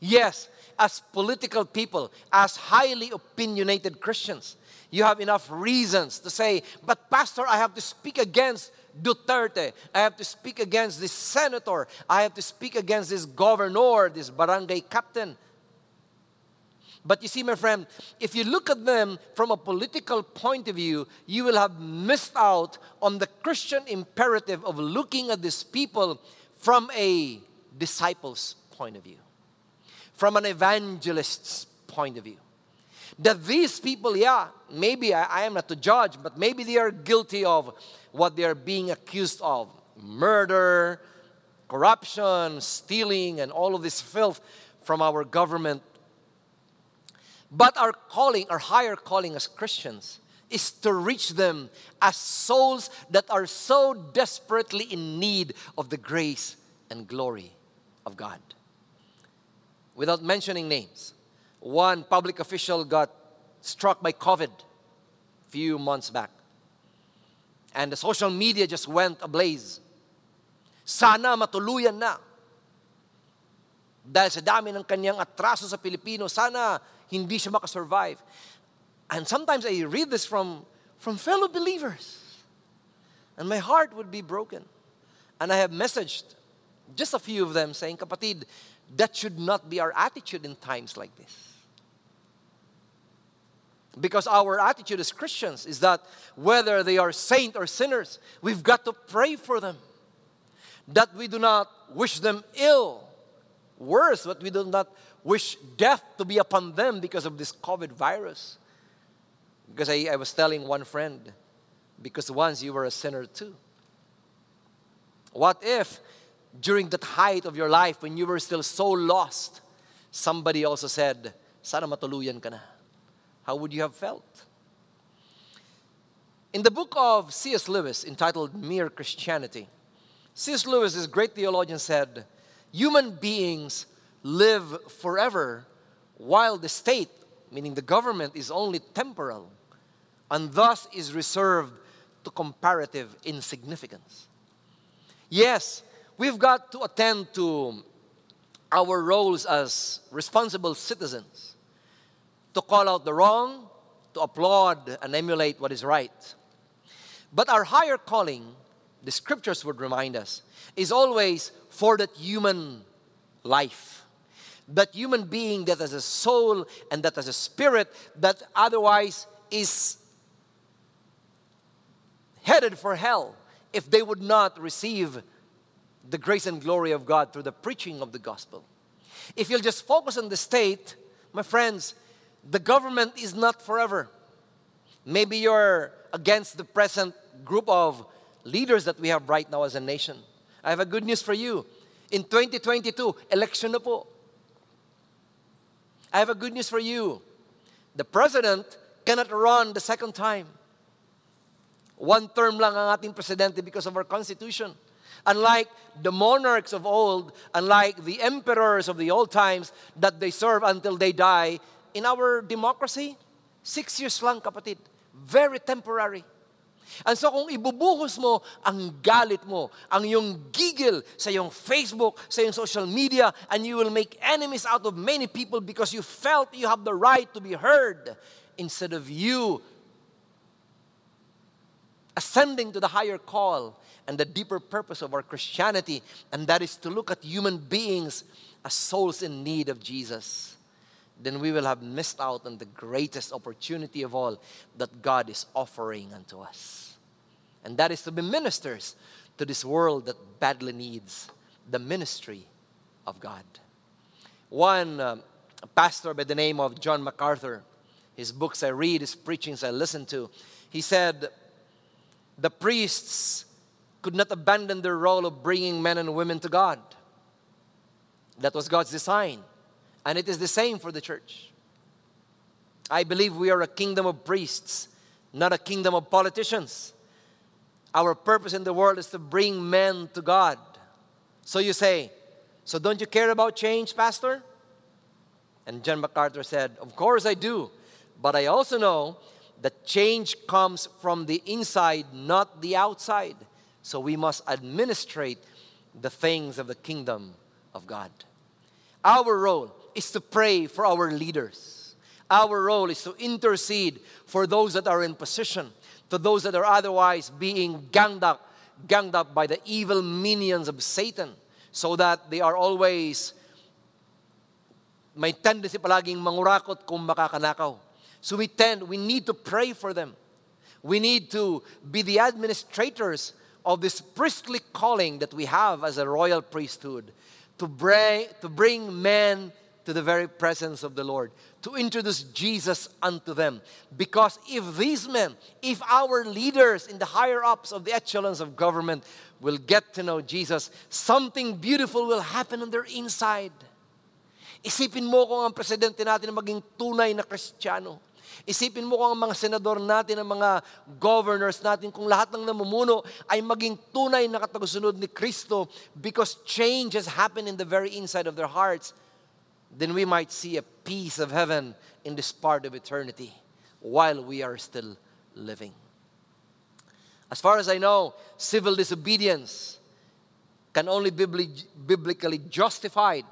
[SPEAKER 1] Yes, as political people, as highly opinionated Christians, you have enough reasons to say, but Pastor, I have to speak against Duterte. I have to speak against this senator. I have to speak against this governor, this barangay captain. But you see, my friend, if you look at them from a political point of view, you will have missed out on the Christian imperative of looking at these people from a disciple's point of view, from an evangelist's point of view. That these people, yeah, maybe I, I am not to judge, but maybe they are guilty of what they are being accused of murder, corruption, stealing, and all of this filth from our government but our calling, our higher calling as Christians, is to reach them as souls that are so desperately in need of the grace and glory of God. Without mentioning names, one public official got struck by COVID a few months back. And the social media just went ablaze. Sana matuluyan na. Dahil sa dami ng kanyang atraso sa Pilipino, sana hindi siya makasurvive. And sometimes I read this from, from fellow believers. And my heart would be broken. And I have messaged just a few of them saying, Kapatid, that should not be our attitude in times like this. Because our attitude as Christians is that whether they are saint or sinners, we've got to pray for them. That we do not wish them ill. Worse, but we do not wish death to be upon them because of this COVID virus. Because I, I was telling one friend, because once you were a sinner too. What if during that height of your life when you were still so lost, somebody also said, Sana matuluyan ka na. How would you have felt? In the book of C.S. Lewis, entitled Mere Christianity, C.S. Lewis, this great theologian, said, Human beings live forever, while the state, meaning the government, is only temporal and thus is reserved to comparative insignificance. Yes, we've got to attend to our roles as responsible citizens, to call out the wrong, to applaud and emulate what is right. But our higher calling, the scriptures would remind us, is always for that human life that human being that has a soul and that has a spirit that otherwise is headed for hell if they would not receive the grace and glory of God through the preaching of the gospel. If you'll just focus on the state, my friends, the government is not forever. Maybe you're against the present group of leaders that we have right now as a nation. I have a good news for you. In 2022, election na po. I have a good news for you. The president cannot run the second time. One term lang ang ating presidente because of our constitution. Unlike the monarchs of old, unlike the emperors of the old times that they serve until they die, in our democracy, six years lang kapatid. Very temporary. And so kung ibubuhos mo ang galit mo, ang iyong gigil sa iyong Facebook, sa iyong social media, and you will make enemies out of many people because you felt you have the right to be heard instead of you ascending to the higher call and the deeper purpose of our Christianity, and that is to look at human beings as souls in need of Jesus then we will have missed out on the greatest opportunity of all that God is offering unto us. And that is to be ministers to this world that badly needs the ministry of God. One um, pastor by the name of John MacArthur, his books I read, his preachings I listen to, he said, The priests could not abandon their role of bringing men and women to God. That was God's design. And it is the same for the church. I believe we are a kingdom of priests, not a kingdom of politicians. Our purpose in the world is to bring men to God. So you say, So don't you care about change, Pastor? And John MacArthur said, Of course I do. But I also know that change comes from the inside, not the outside. So we must administrate the things of the kingdom of God. Our role is to pray for our leaders. Our role is to intercede for those that are in position, to those that are otherwise being ganged up, ganged up by the evil minions of Satan so that they are always may tendency palaging mangurakot kung makakanakaw. So we tend, we need to pray for them. We need to be the administrators of this priestly calling that we have as a royal priesthood to bring, to bring men to the very presence of the Lord, to introduce Jesus unto them. Because if these men, if our leaders in the higher ups of the echelons of government will get to know Jesus, something beautiful will happen on their inside. Isipin mo kung ang presidente natin maging tunay na Kristiyano. Isipin mo kung ang mga senador natin, ang mga governors natin, kung lahat ng namumuno ay maging tunay na katagusunod ni Kristo because change has happened in the very inside of their hearts then we might see a piece of heaven in this part of eternity while we are still living. As far as I know, civil disobedience can only be biblically justified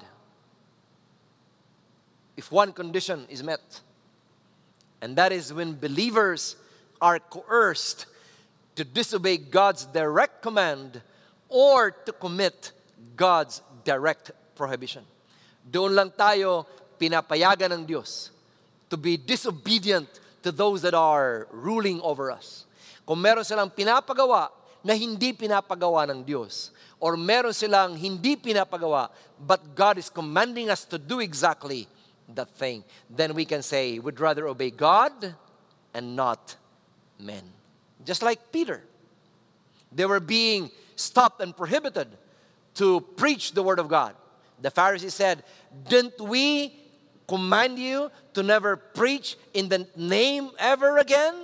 [SPEAKER 1] if one condition is met. And that is when believers are coerced to disobey God's direct command or to commit God's direct prohibition. Doon lang tayo pinapayagan ng Diyos to be disobedient to those that are ruling over us. Kung meron silang pinapagawa na hindi pinapagawa ng Diyos, or meron silang hindi pinapagawa, but God is commanding us to do exactly that thing, then we can say, we'd rather obey God and not men. Just like Peter. They were being stopped and prohibited to preach the Word of God. The Pharisees said, Didn't we command you to never preach in the name ever again?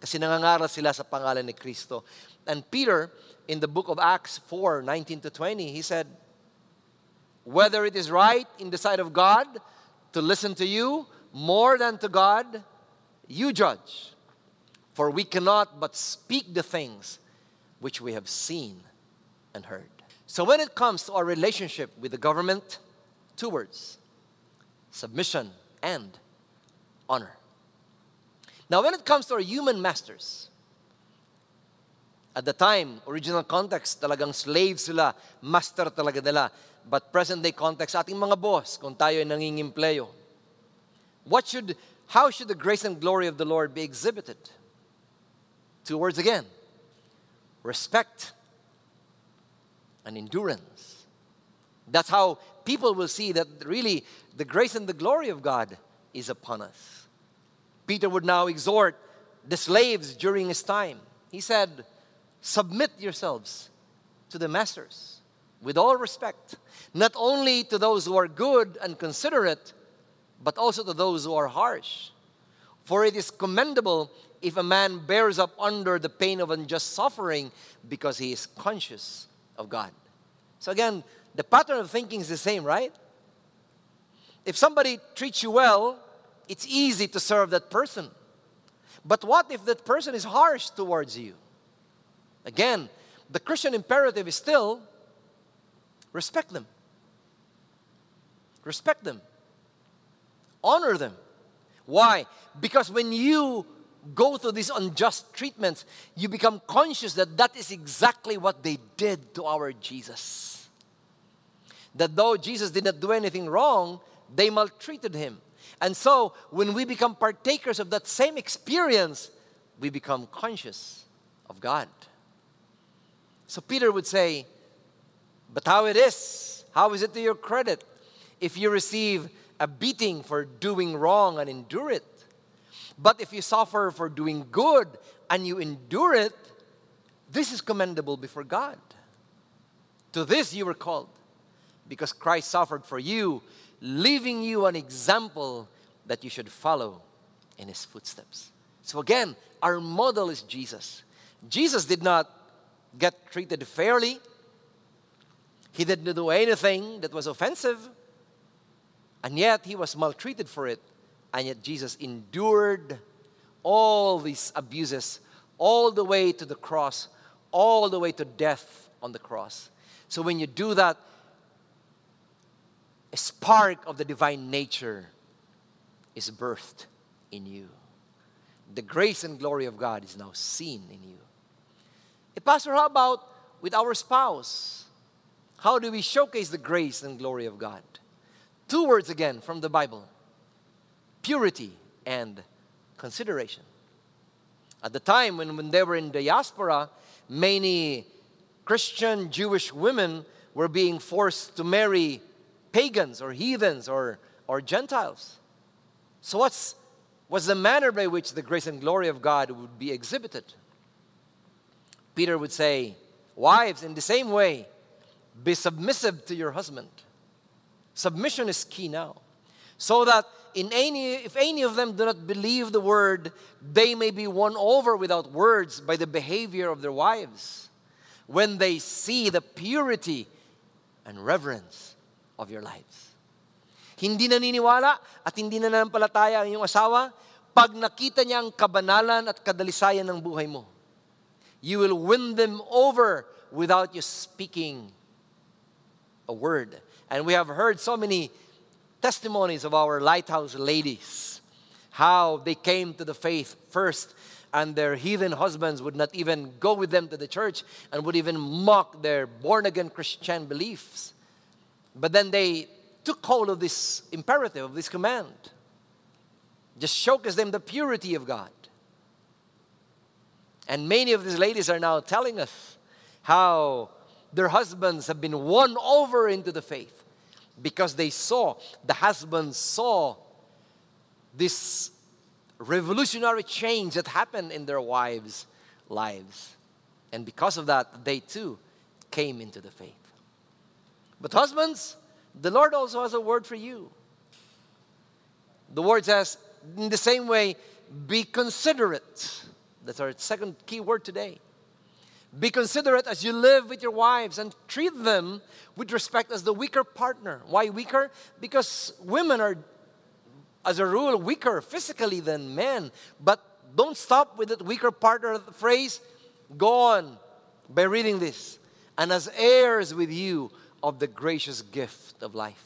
[SPEAKER 1] Kasi nangangaral sila sa pangalan ni Kristo. And Peter, in the book of Acts 4, 19 to 20, he said, Whether it is right in the sight of God to listen to you more than to God, you judge. For we cannot but speak the things which we have seen and heard. So when it comes to our relationship with the government, two words submission and honor. Now, when it comes to our human masters, at the time, original context, talagang slaves sila, master talaga nila. But present day context, ating mga boss, kung tayo ay nangingimpleo. What should, how should the grace and glory of the Lord be exhibited? Two words again respect and endurance. That's how people will see that really the grace and the glory of God is upon us. Peter would now exhort the slaves during his time. He said, Submit yourselves to the masters with all respect, not only to those who are good and considerate, but also to those who are harsh. For it is commendable if a man bears up under the pain of unjust suffering because he is conscious of God. So again, the pattern of thinking is the same, right? If somebody treats you well, it's easy to serve that person. But what if that person is harsh towards you? Again, the Christian imperative is still respect them. Respect them. Honor them. Why? Because when you go through these unjust treatments, you become conscious that that is exactly what they did to our Jesus. That though Jesus did not do anything wrong, they maltreated him. And so, when we become partakers of that same experience, we become conscious of God. So, Peter would say, But how it is? How is it to your credit if you receive a beating for doing wrong and endure it? But if you suffer for doing good and you endure it, this is commendable before God. To this you were called, because Christ suffered for you, leaving you an example that you should follow in his footsteps. So again, our model is Jesus. Jesus did not get treated fairly. He didn't do anything that was offensive. And yet he was maltreated for it. And yet Jesus endured all these abuses all the way to the cross, all the way to death on the cross. So when you do that, a spark of the divine nature is birthed in you. The grace and glory of God is now seen in you. Eh, Pastor, how about with our spouse? How do we showcase the grace and glory of God? Two words again from the Bible purity and consideration. At the time when, when they were in diaspora, many Christian Jewish women were being forced to marry pagans or heathens or, or Gentiles. So, what's, what's the manner by which the grace and glory of God would be exhibited? Peter would say, Wives, in the same way, be submissive to your husband. Submission is key now. So that in any, if any of them do not believe the word, they may be won over without words by the behavior of their wives when they see the purity and reverence of your lives. Hindi naniniwala at hindi na nanampalataya ang iyong asawa pag nakita niya ang kabanalan at kadalisayan ng buhay mo. You will win them over without you speaking a word. And we have heard so many testimonies of our lighthouse ladies, how they came to the faith first, and their heathen husbands would not even go with them to the church and would even mock their born again Christian beliefs. But then they took hold of this imperative, of this command. Just showcase them the purity of God. And many of these ladies are now telling us how their husbands have been won over into the faith because they saw, the husbands saw this revolutionary change that happened in their wives' lives. And because of that, they too came into the faith. But husbands, the Lord also has a word for you. The word says, in the same way, be considerate. That's our second key word today. Be considerate as you live with your wives and treat them with respect as the weaker partner. Why weaker? Because women are, as a rule, weaker physically than men. But don't stop with that weaker partner phrase. Go on by reading this. And as heirs with you of the gracious gift of life.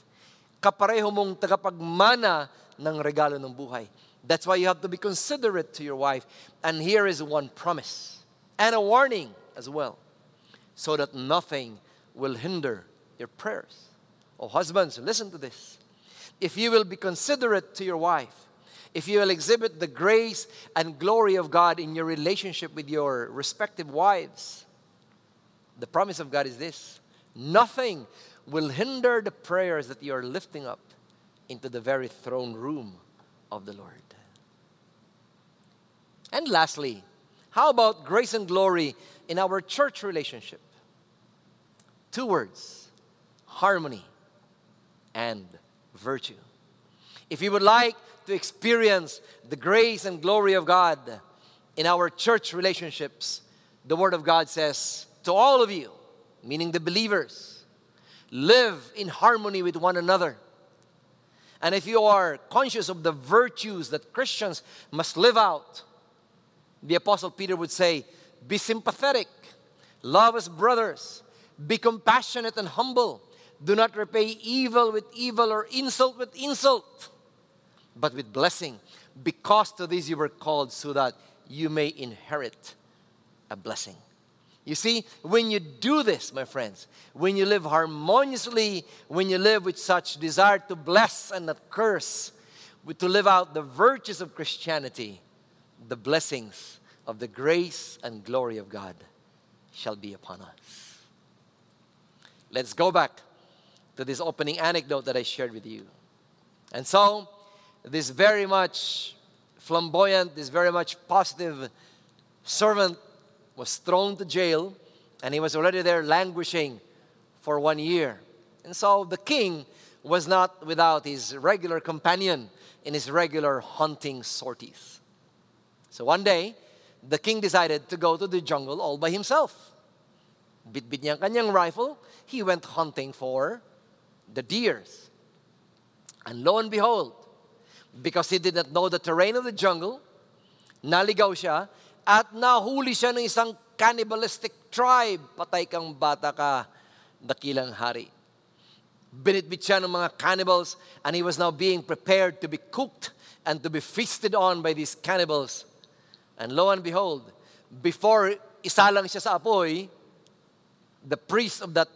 [SPEAKER 1] Kapareho mong tagapagmana ng regalo ng buhay. That's why you have to be considerate to your wife. And here is one promise and a warning as well, so that nothing will hinder your prayers. Oh, husbands, listen to this. If you will be considerate to your wife, if you will exhibit the grace and glory of God in your relationship with your respective wives, the promise of God is this nothing will hinder the prayers that you are lifting up into the very throne room of the Lord. And lastly, how about grace and glory in our church relationship? Two words harmony and virtue. If you would like to experience the grace and glory of God in our church relationships, the Word of God says to all of you, meaning the believers, live in harmony with one another. And if you are conscious of the virtues that Christians must live out, the Apostle Peter would say, Be sympathetic, love as brothers, be compassionate and humble. Do not repay evil with evil or insult with insult, but with blessing, because to this you were called so that you may inherit a blessing. You see, when you do this, my friends, when you live harmoniously, when you live with such desire to bless and not curse, to live out the virtues of Christianity, the blessings of the grace and glory of God shall be upon us. Let's go back to this opening anecdote that I shared with you. And so, this very much flamboyant, this very much positive servant was thrown to jail, and he was already there languishing for one year. And so the king was not without his regular companion in his regular hunting sorties. So one day, the king decided to go to the jungle all by himself. Bitbit niya kanyang rifle, he went hunting for the deers. And lo and behold, because he did not know the terrain of the jungle, naligaw siya at nahuli siya ng isang cannibalistic tribe. Patay kang bata ka, dakilang hari. Binitbit siya ng mga cannibals and he was now being prepared to be cooked and to be feasted on by these cannibals. And lo and behold, before isa lang siya sa apoy, the priest of that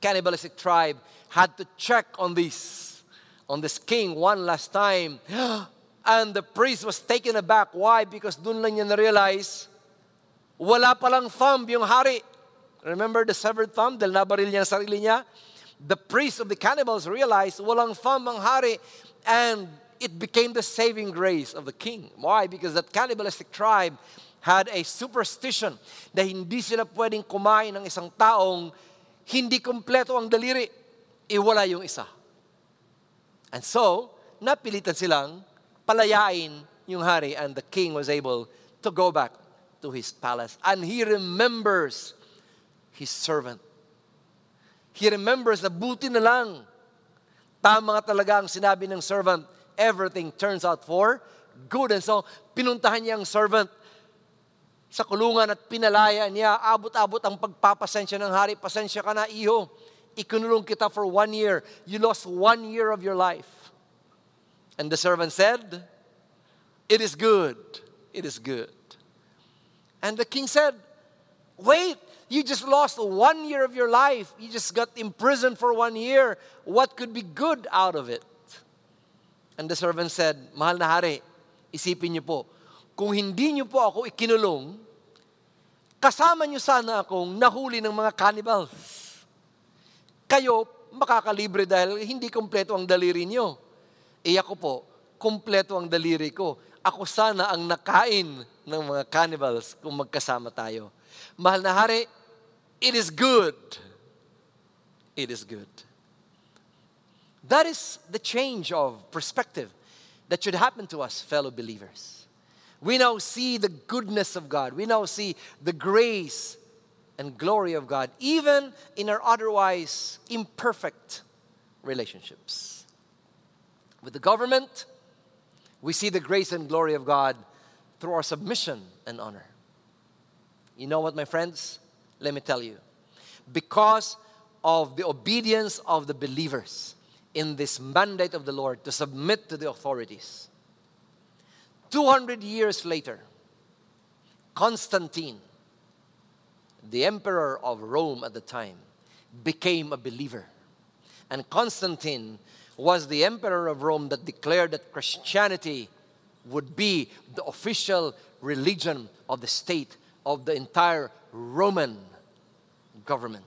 [SPEAKER 1] cannibalistic tribe had to check on this, on this king one last time. And the priest was taken aback. Why? Because doon lang niya na-realize, wala palang thumb yung hari. Remember the severed thumb? Dahil nabaril niya sarili niya. The priest of the cannibals realized, walang thumb ang hari. And it became the saving grace of the king. Why? Because that cannibalistic tribe had a superstition na hindi sila pwedeng kumain ng isang taong hindi kompleto ang daliri. Iwala yung isa. And so, napilitan silang palayain yung hari and the king was able to go back to his palace. And he remembers his servant. He remembers na buti na lang. Tama nga talaga ang sinabi ng servant. Everything turns out for good. And so, pinuntahan niya ang servant sa kulungan at pinalaya niya, abot-abot ang pagpapasensya ng hari. Pasensya ka na, iho. Ikunulong kita for one year. You lost one year of your life. And the servant said, It is good. It is good. And the king said, Wait, you just lost one year of your life. You just got imprisoned for one year. What could be good out of it? And the servant said, Mahal na hari, isipin niyo po, kung hindi niyo po ako ikinulong, kasama niyo sana akong nahuli ng mga cannibals. Kayo makakalibre dahil hindi kompleto ang daliri niyo. E ako po, kompleto ang daliri ko. Ako sana ang nakain ng mga cannibals kung magkasama tayo. Mahal na hari, it is good. It is good. That is the change of perspective that should happen to us, fellow believers. We now see the goodness of God. We now see the grace and glory of God, even in our otherwise imperfect relationships. With the government, we see the grace and glory of God through our submission and honor. You know what, my friends? Let me tell you. Because of the obedience of the believers in this mandate of the Lord to submit to the authorities, 200 years later, Constantine, the emperor of Rome at the time, became a believer. And Constantine was the emperor of Rome that declared that Christianity would be the official religion of the state of the entire Roman government,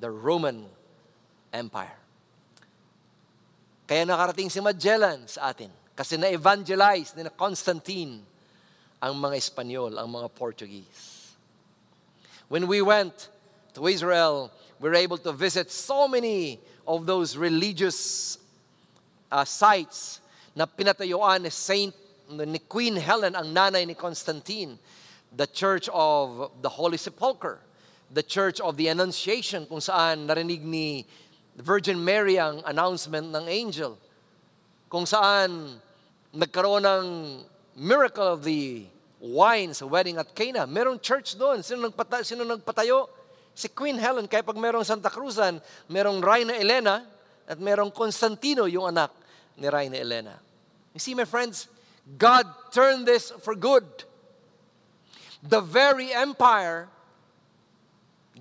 [SPEAKER 1] the Roman Empire. Kaya nakarating si Magellan sa atin. Kasi na-evangelize ni Constantine ang mga Espanyol, ang mga Portuguese. When we went to Israel, we were able to visit so many of those religious uh, sites na pinatayuan ni Saint ni Queen Helen ang nanay ni Constantine, the Church of the Holy Sepulchre, the Church of the Annunciation kung saan narinig ni Virgin Mary ang announcement ng angel, kung saan nagkaroon ng miracle of the wine sa wedding at Cana. Merong church doon. Sino, nagpata, sino nagpatayo? Si Queen Helen. Kaya pag merong Santa Cruzan, merong Reina Elena at merong Constantino, yung anak ni Reina Elena. You see, my friends, God turned this for good. The very empire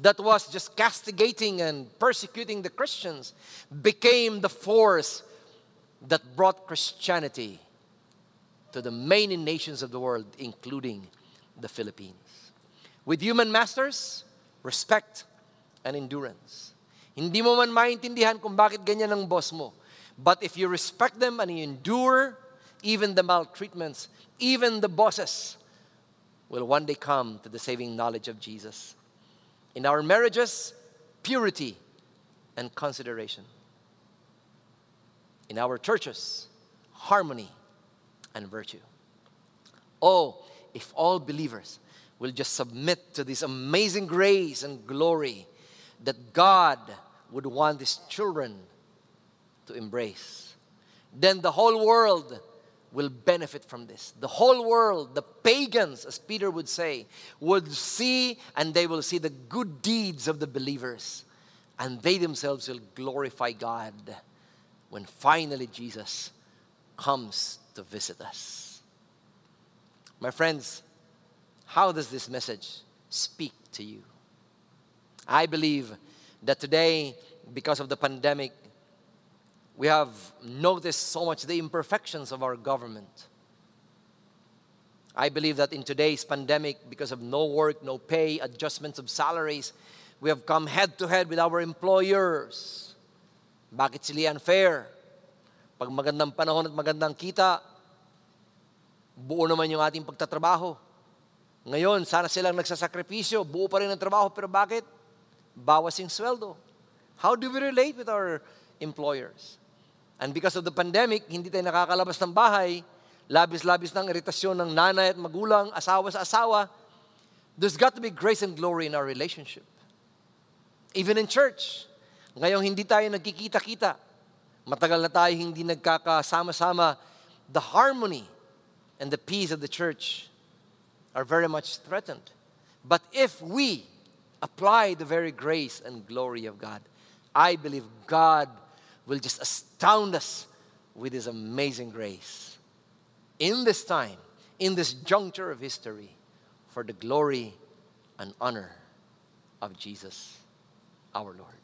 [SPEAKER 1] that was just castigating and persecuting the Christians became the force that brought Christianity to the many nations of the world, including the Philippines. With human masters, respect and endurance. Hindi mo man maintindihan kung bakit ganyan ang boss mo. But if you respect them and you endure even the maltreatments, even the bosses will one day come to the saving knowledge of Jesus. In our marriages, purity and consideration. In our churches, harmony and virtue. Oh, if all believers will just submit to this amazing grace and glory that God would want His children to embrace, then the whole world will benefit from this. The whole world, the pagans, as Peter would say, would see and they will see the good deeds of the believers, and they themselves will glorify God when finally Jesus comes to visit us. My friends, how does this message speak to you. I believe that today, because of the pandemic, we have noticed so much the imperfections of our government. I believe that in today's pandemic, because of no work, no pay, adjustments of salaries, we have come head to head with our employers. Bakit sila unfair? Pag magandang panahon at magandang kita, buo naman yung ating pagtatrabaho. Ngayon, sana silang nagsasakripisyo, buo pa rin ang trabaho, pero bakit? Bawas yung sweldo. How do we relate with our employers? And because of the pandemic, hindi tayo nakakalabas ng bahay, labis-labis ng iritasyon ng nanay at magulang, asawa sa asawa, there's got to be grace and glory in our relationship. Even in church, ngayong hindi tayo nagkikita-kita, matagal na tayo hindi nagkakasama-sama, the harmony and the peace of the church are very much threatened. But if we apply the very grace and glory of God, I believe God will just astound us with His amazing grace. In this time, in this juncture of history, for the glory and honor of Jesus our Lord.